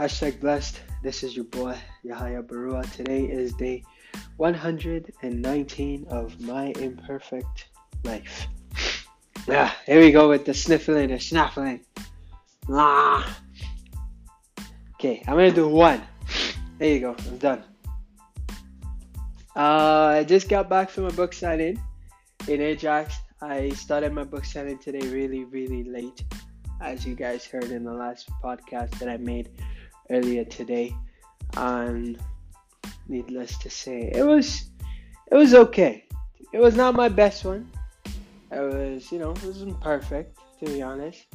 Hashtag blessed. This is your boy Yahaya Barua. Today is day 119 of my imperfect life. Yeah, here we go with the sniffling and snaffling. Ah. Okay, I'm gonna do one. There you go. I'm done. Uh, I just got back from a book signing in Ajax. I started my book signing today really, really late, as you guys heard in the last podcast that I made earlier today. And needless to say, it was it was okay. It was not my best one. It was, you know, it wasn't perfect to be honest,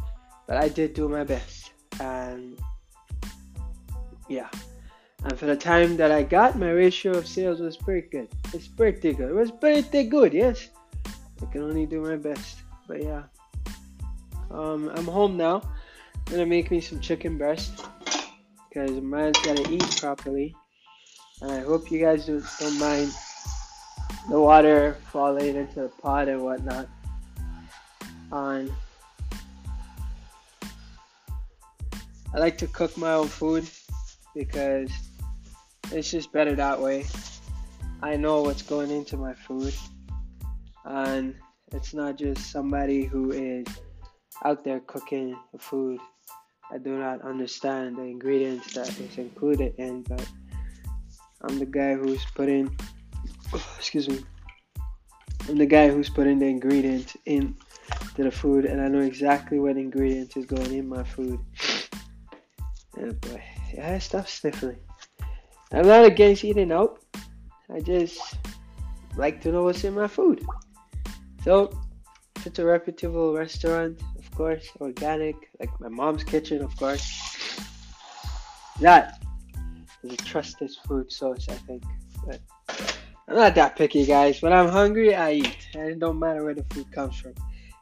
but I did do my best. And yeah. And for the time that I got, my ratio of sales was pretty good. It's pretty good. It was pretty good, yes. I can only do my best. But yeah. Um, I'm home now. Gonna make me some chicken breast because man's gotta eat properly. And I hope you guys don't, mind the water falling into the pot and whatnot. On I like to cook my own food because it's just better that way. I know what's going into my food, and it's not just somebody who is out there cooking the food I do not understand the ingredients that is included in, but I'm the guy who's putting, excuse me, I'm the guy who's putting the ingredients in to the food, and I know exactly what ingredients is going in my food. Oh boy, yeah, stop sniffling. I'm not against eating out. I just like to know what's in my food. So, if it's a reputable restaurant, course, organic, like my mom's kitchen, of course. That is a trusted food source, I think. But I'm not that picky, guys. When I'm hungry, I eat, and it don't matter where the food comes from.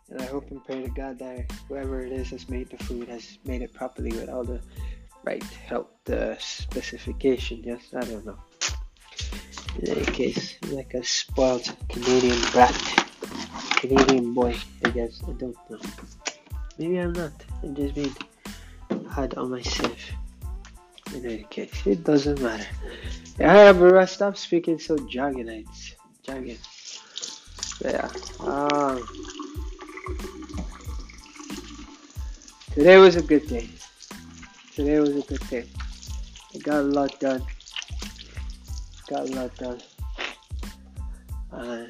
And I hope and pray to God that whoever it is has made the food has made it properly with all the right health uh, specification. Yes, I don't know. In any case, like a spoiled Canadian brat, Canadian boy, I guess. I don't know. Maybe I'm not. I'm just being hard on myself. In any case, it doesn't matter. Yeah, bro, stop speaking so jargonites. Jargon. Yeah. Um, today was a good day. Today was a good day. I got a lot done. Got a lot done. Uh,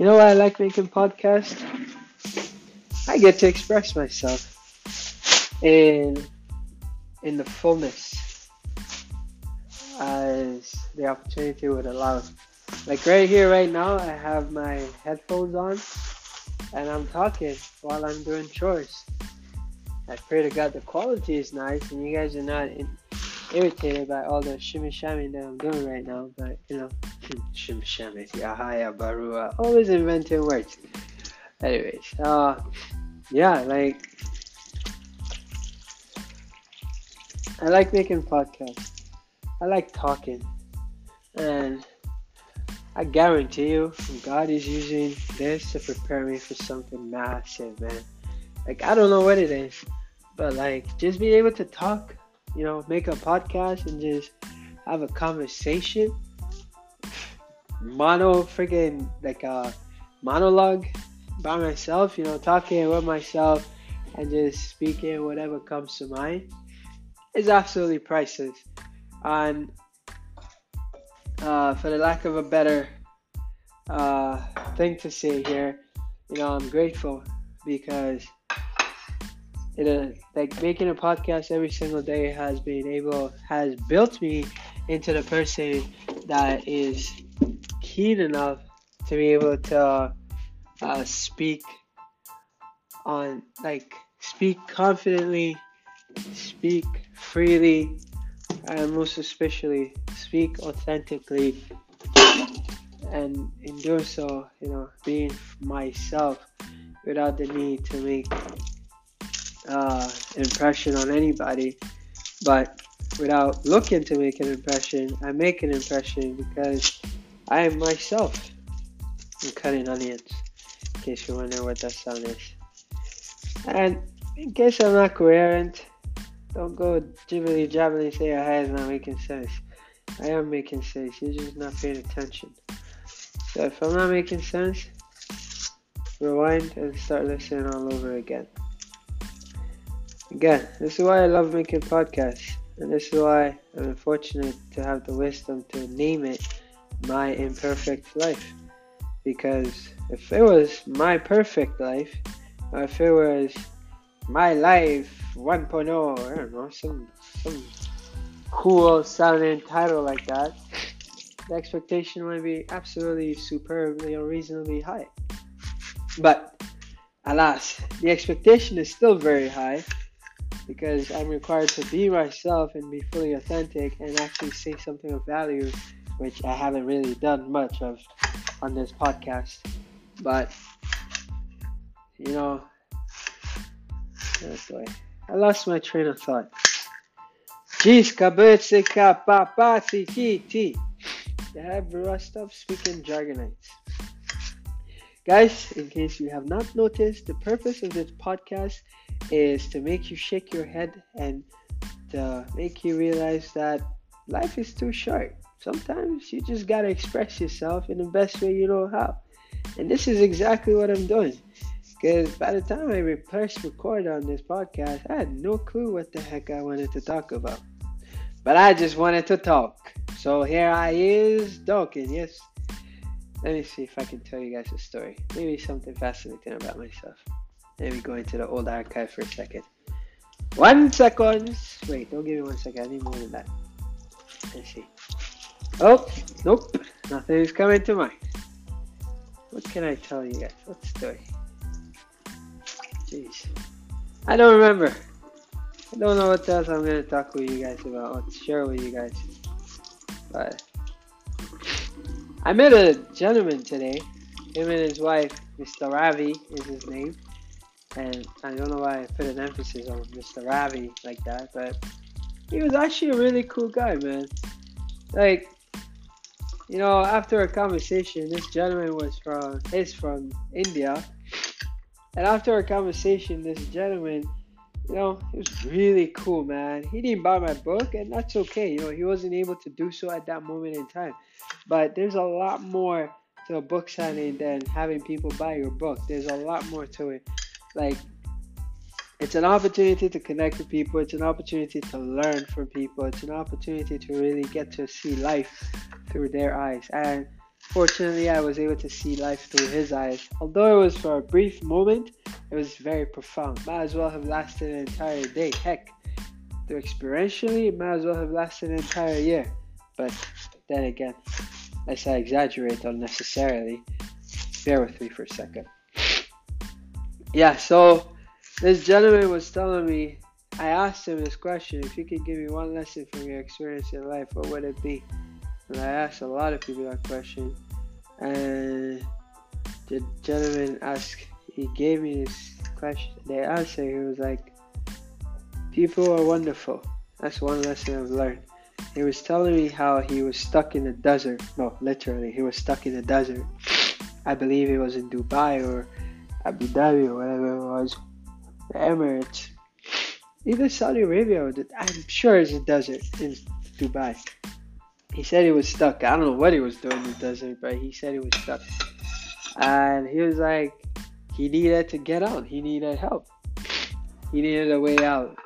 You know why I like making podcasts? I get to express myself in in the fullness as the opportunity would allow. Like right here, right now, I have my headphones on and I'm talking while I'm doing chores. I pray to God the quality is nice and you guys are not in, irritated by all the shimmy shammy that I'm doing right now, but you know. Shim Shamit, Yahaya Barua, always inventing words. Anyways, uh, yeah, like, I like making podcasts. I like talking. And I guarantee you, God is using this to prepare me for something massive, man. Like, I don't know what it is, but like, just be able to talk, you know, make a podcast and just have a conversation mono freaking like a monologue by myself, you know, talking with myself and just speaking whatever comes to mind is absolutely priceless. And uh, for the lack of a better uh, thing to say here, you know, I'm grateful because it uh, like making a podcast every single day has been able has built me into the person that is keen enough to be able to uh, speak on, like, speak confidently, speak freely, and most especially speak authentically. And in doing so, you know, being myself without the need to make uh, impression on anybody, but without looking to make an impression, I make an impression because I myself am cutting onions, in case you're wondering what that sound is. And in case I'm not coherent, don't go jibbly jabbly say head is not making sense. I am making sense, you're just not paying attention. So if I'm not making sense, rewind and start listening all over again. Again, this is why I love making podcasts, and this is why I'm fortunate to have the wisdom to name it My Imperfect Life. Because if it was my perfect life, or if it was my life 1.0, I don't know, some some cool sounding title like that, the expectation would be absolutely superbly unreasonably high. But alas, the expectation is still very high because I'm required to be myself and be fully authentic and actually say something of value, which I haven't really done much of on this podcast. But you know, oh I lost my train of thought. Yeah, bro, stop speaking jargonites. Guys, in case you have not noticed, the purpose of this podcast is to make you shake your head and to make you realize that life is too short. Sometimes you just gotta express yourself in the best way you know how. And this is exactly what I'm doing. Because by the time I pressed record on this podcast, I had no clue what the heck I wanted to talk about. But I just wanted to talk. So here I is talking, yes. Let me see if I can tell you guys a story. Maybe something fascinating about myself. Let me go into the old archive for a second. One second. Wait, don't give me one second. I need more than that. Let's see. Oh, nope. Nothing is coming to mind. What can I tell you guys? What story? Jeez. I don't remember. I don't know what else I'm going to talk with you guys about. I'll share with you guys. But I met a gentleman today. Him and his wife, Mr. Ravi is his name. And I don't know why I put an emphasis on Mr. Ravi like that, but he was actually a really cool guy, man. Like, you know, after a conversation, this gentleman was from is from India, and after a conversation, this gentleman, you know, he was really cool, man. He didn't buy my book, and that's okay. You know, he wasn't able to do so at that moment in time. But there's a lot more to a book signing than having people buy your book. There's a lot more to it. Like, it's an opportunity to connect with people. It's an opportunity to learn from people. It's an opportunity to really get to see life through their eyes. And fortunately, I was able to see life through his eyes. Although it was for a brief moment, it was very profound. Might as well have lasted an entire day. Heck, through experientially, it might as well have lasted an entire year. But then again, as I exaggerate unnecessarily, bear with me for a second. Yeah, so this gentleman was telling me, I asked him this question if you could give me one lesson from your experience in life, what would it be? And I asked a lot of people that question, and the gentleman asked, he gave me this question. The answer, he was like, People are wonderful. That's one lesson I've learned. He was telling me how he was stuck in the desert. No, literally, he was stuck in the desert. I believe he was in Dubai or Abu Dhabi or whatever it was, the Emirates, even Saudi Arabia I'm sure it's a desert in Dubai. He said he was stuck. I don't know what he was doing in the desert, but he said he was stuck. And he was like, he needed to get out. He needed help. He needed a way out.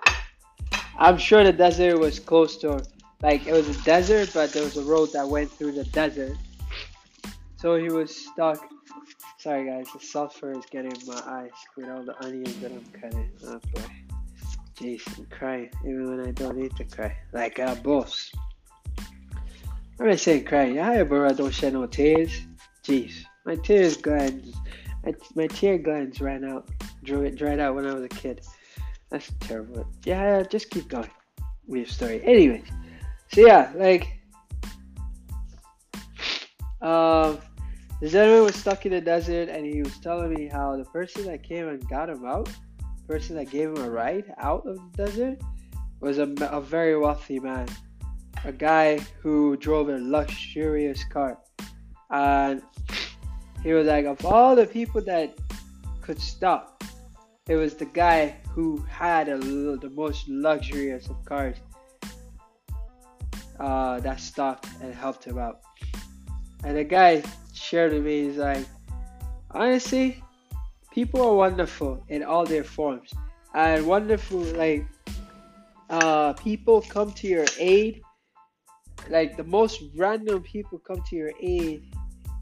I'm sure the desert was close to like it was a desert, but there was a road that went through the desert. So he was stuck. Sorry guys, the sulfur is getting in my eyes with all the onions that I'm cutting. Oh boy. Jeez, I'm crying even when I don't need to cry. Like a boss. I'm not saying crying. Yeah, bro, I don't shed no tears. Jeez, my tears glands, my, my tear glands ran out, dried, dried out when I was a kid. That's terrible. Yeah, just keep going your story. Anyways, so yeah, like, um, the gentleman was stuck in the desert, and he was telling me how the person that came and got him out, the person that gave him a ride out of the desert, was a, a very wealthy man, a guy who drove a luxurious car. and he was like, of all the people that could stop, it was the guy who had a the most luxurious of cars uh, that stopped and helped him out. And the guy shared with me, is like, honestly, people are wonderful in all their forms. And wonderful, like, uh, people come to your aid. Like, the most random people come to your aid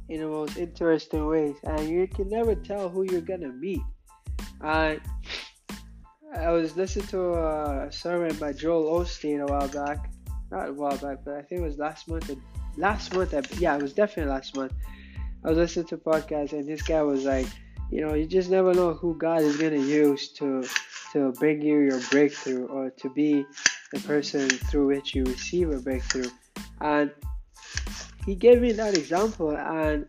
in the most interesting ways. And you can never tell who you're gonna meet. And I was listening to a sermon by Joel Osteen a while back. Not a while back, but I think it was last month. And last month, yeah, it was definitely last month. I was listening to a podcast, and this guy was like, you know, you just never know who God is gonna use to to bring you your breakthrough or to be the person through which you receive a breakthrough. And he gave me that example, and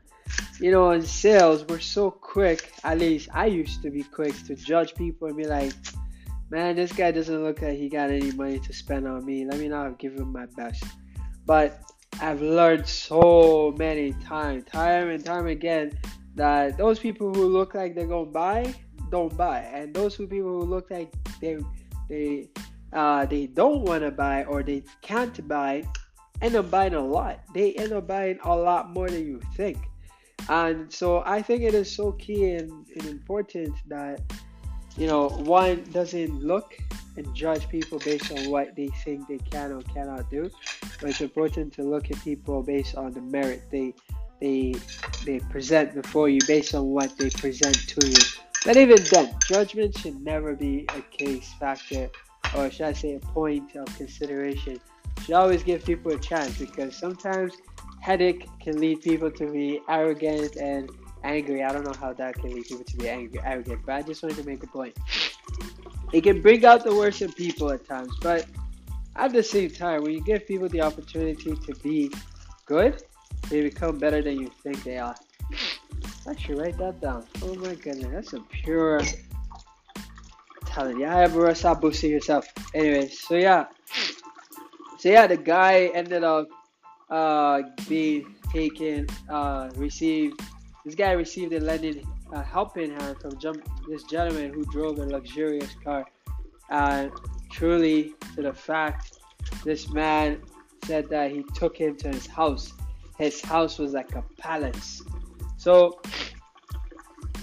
you know, in sales, we're so quick. At least I used to be quick to judge people and be like, man, this guy doesn't look like he got any money to spend on me. Let me not give him my best. But I've learned so many times, time and time again, that those people who look like they're gonna buy don't buy, and those who people who look like they they uh, they don't want to buy or they can't buy end up buying a lot. They end up buying a lot more than you think. And so I think it is so key and, and important that you know one doesn't look and judge people based on what they think they can or cannot do, but it's important to look at people based on the merit they they they present before you, based on what they present to you. But even then, judgment should never be a case factor, or should I say, a point of consideration. You should always give people a chance because sometimes headache can lead people to be arrogant and angry. I don't know how that can lead people to be angry, arrogant, but I just wanted to make a point. It can bring out the worst in people at times, but at the same time, when you give people the opportunity to be good, they become better than you think they are. I should write that down. Oh my goodness, that's a pure talent. Yeah, bro, stop boosting yourself. Anyway, so yeah. So yeah, the guy ended up uh, being taken, uh, received. This guy received a lending uh, helping hand from this gentleman who drove a luxurious car. And truly, to the fact, this man said that he took him to his house. His house was like a palace. So,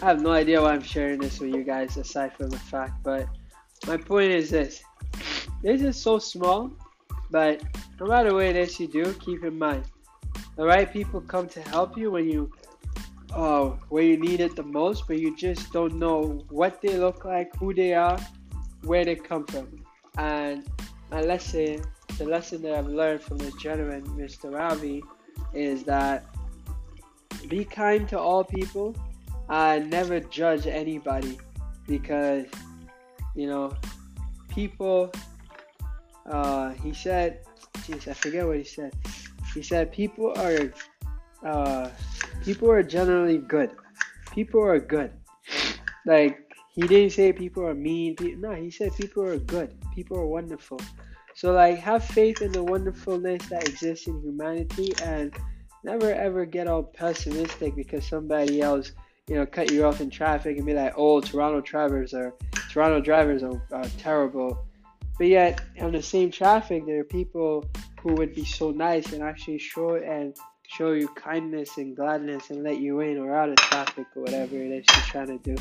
I have no idea why I'm sharing this with you guys, aside from the fact, but my point is this this is so small, but no matter what it is you do, keep in mind the right people come to help you when you uh, where you need it the most, but you just don't know what they look like, who they are, where they come from. And my lesson, the lesson that I've learned from this gentleman, Mr. Ravi, is that be kind to all people and never judge anybody because you know people uh, he said jeez i forget what he said he said people are uh, people are generally good. People are good. Like he didn't say people are mean. No he said people are good. People are wonderful. So like have faith in the wonderfulness that exists in humanity and never ever get all pessimistic because somebody else you know cut you off in traffic and be like oh toronto drivers are toronto drivers are, are terrible. But yet on the same traffic there are people who would be so nice and actually show and show you kindness and gladness and let you in or out of traffic or whatever it is you're trying to do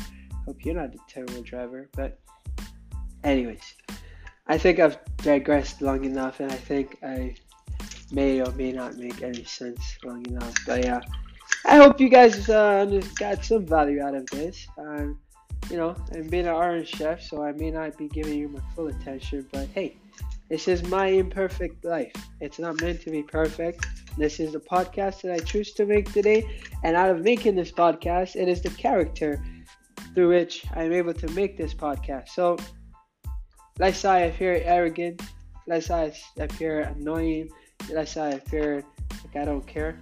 hope you're not a terrible driver but anyways i think i've digressed long enough and i think i may or may not make any sense long enough. But yeah, I hope you guys uh, got some value out of this. Um, you know, I'm being an orange chef, so I may not be giving you my full attention, but hey, this is my imperfect life. It's not meant to be perfect. This is the podcast that I choose to make today, and out of making this podcast, it is the character through which I'm able to make this podcast. So, let's say I appear arrogant, let's say I appear annoying, I say I fear like I don't care?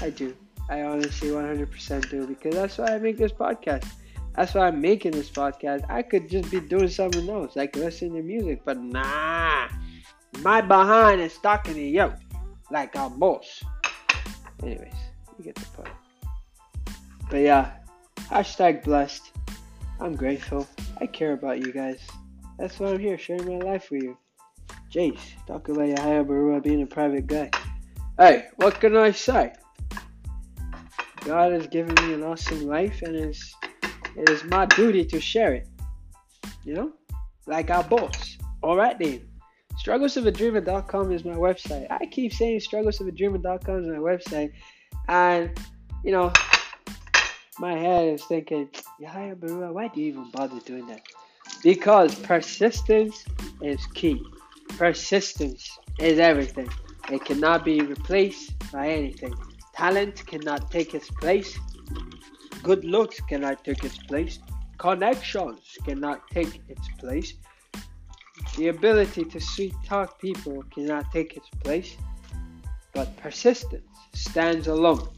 I do. I honestly 100% do because that's why I make this podcast. That's why I'm making this podcast. I could just be doing something else, like listening to music, but nah. My behind is talking to you like a boss. Anyways, You get the point. But yeah, hashtag blessed. I'm grateful. I care about you guys. That's why I'm here, sharing my life with you. Jace, talk about Yahya Barua being a private guy. Hey, what can I say? God has given me an awesome life, and it's, it is my duty to share it. You know? Like our boss. Alright then. Strugglesofadreamer.com is my website. I keep saying strugglesofadreamer.com is my website. And, you know, my head is thinking, Barua, why do you even bother doing that? Because persistence is key. Persistence is everything. It cannot be replaced by anything. Talent cannot take its place. Good looks cannot take its place. Connections cannot take its place. The ability to sweet talk people cannot take its place. But persistence stands alone.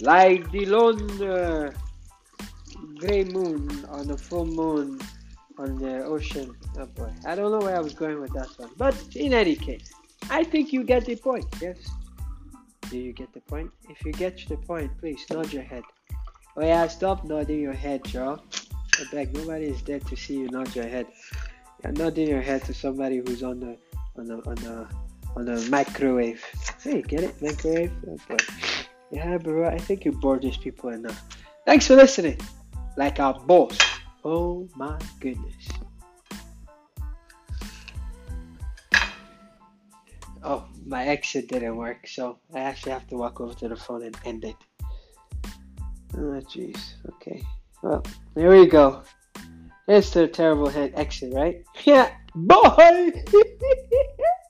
Like the lone uh, gray moon on the full moon on the ocean. Oh boy, I don't know where I was going with that one. But in any case, I think you get the point. Yes. Do you get the point? If you get the point, please nod your head. Oh yeah, stop nodding your head, Joe. I beg, nobody is there to see you nod your head. You're nodding your head to somebody who's on the on the on the on the microwave. Hey, get it? Microwave? Yeah, bro, I think you bored these people enough. Thanks for listening. Like our boss. Oh my goodness. Oh, my exit didn't work, so I actually have to walk over to the phone and end it. Oh, jeez. Okay. Well, there we go. It's the terrible head exit, right? Yeah. Bye!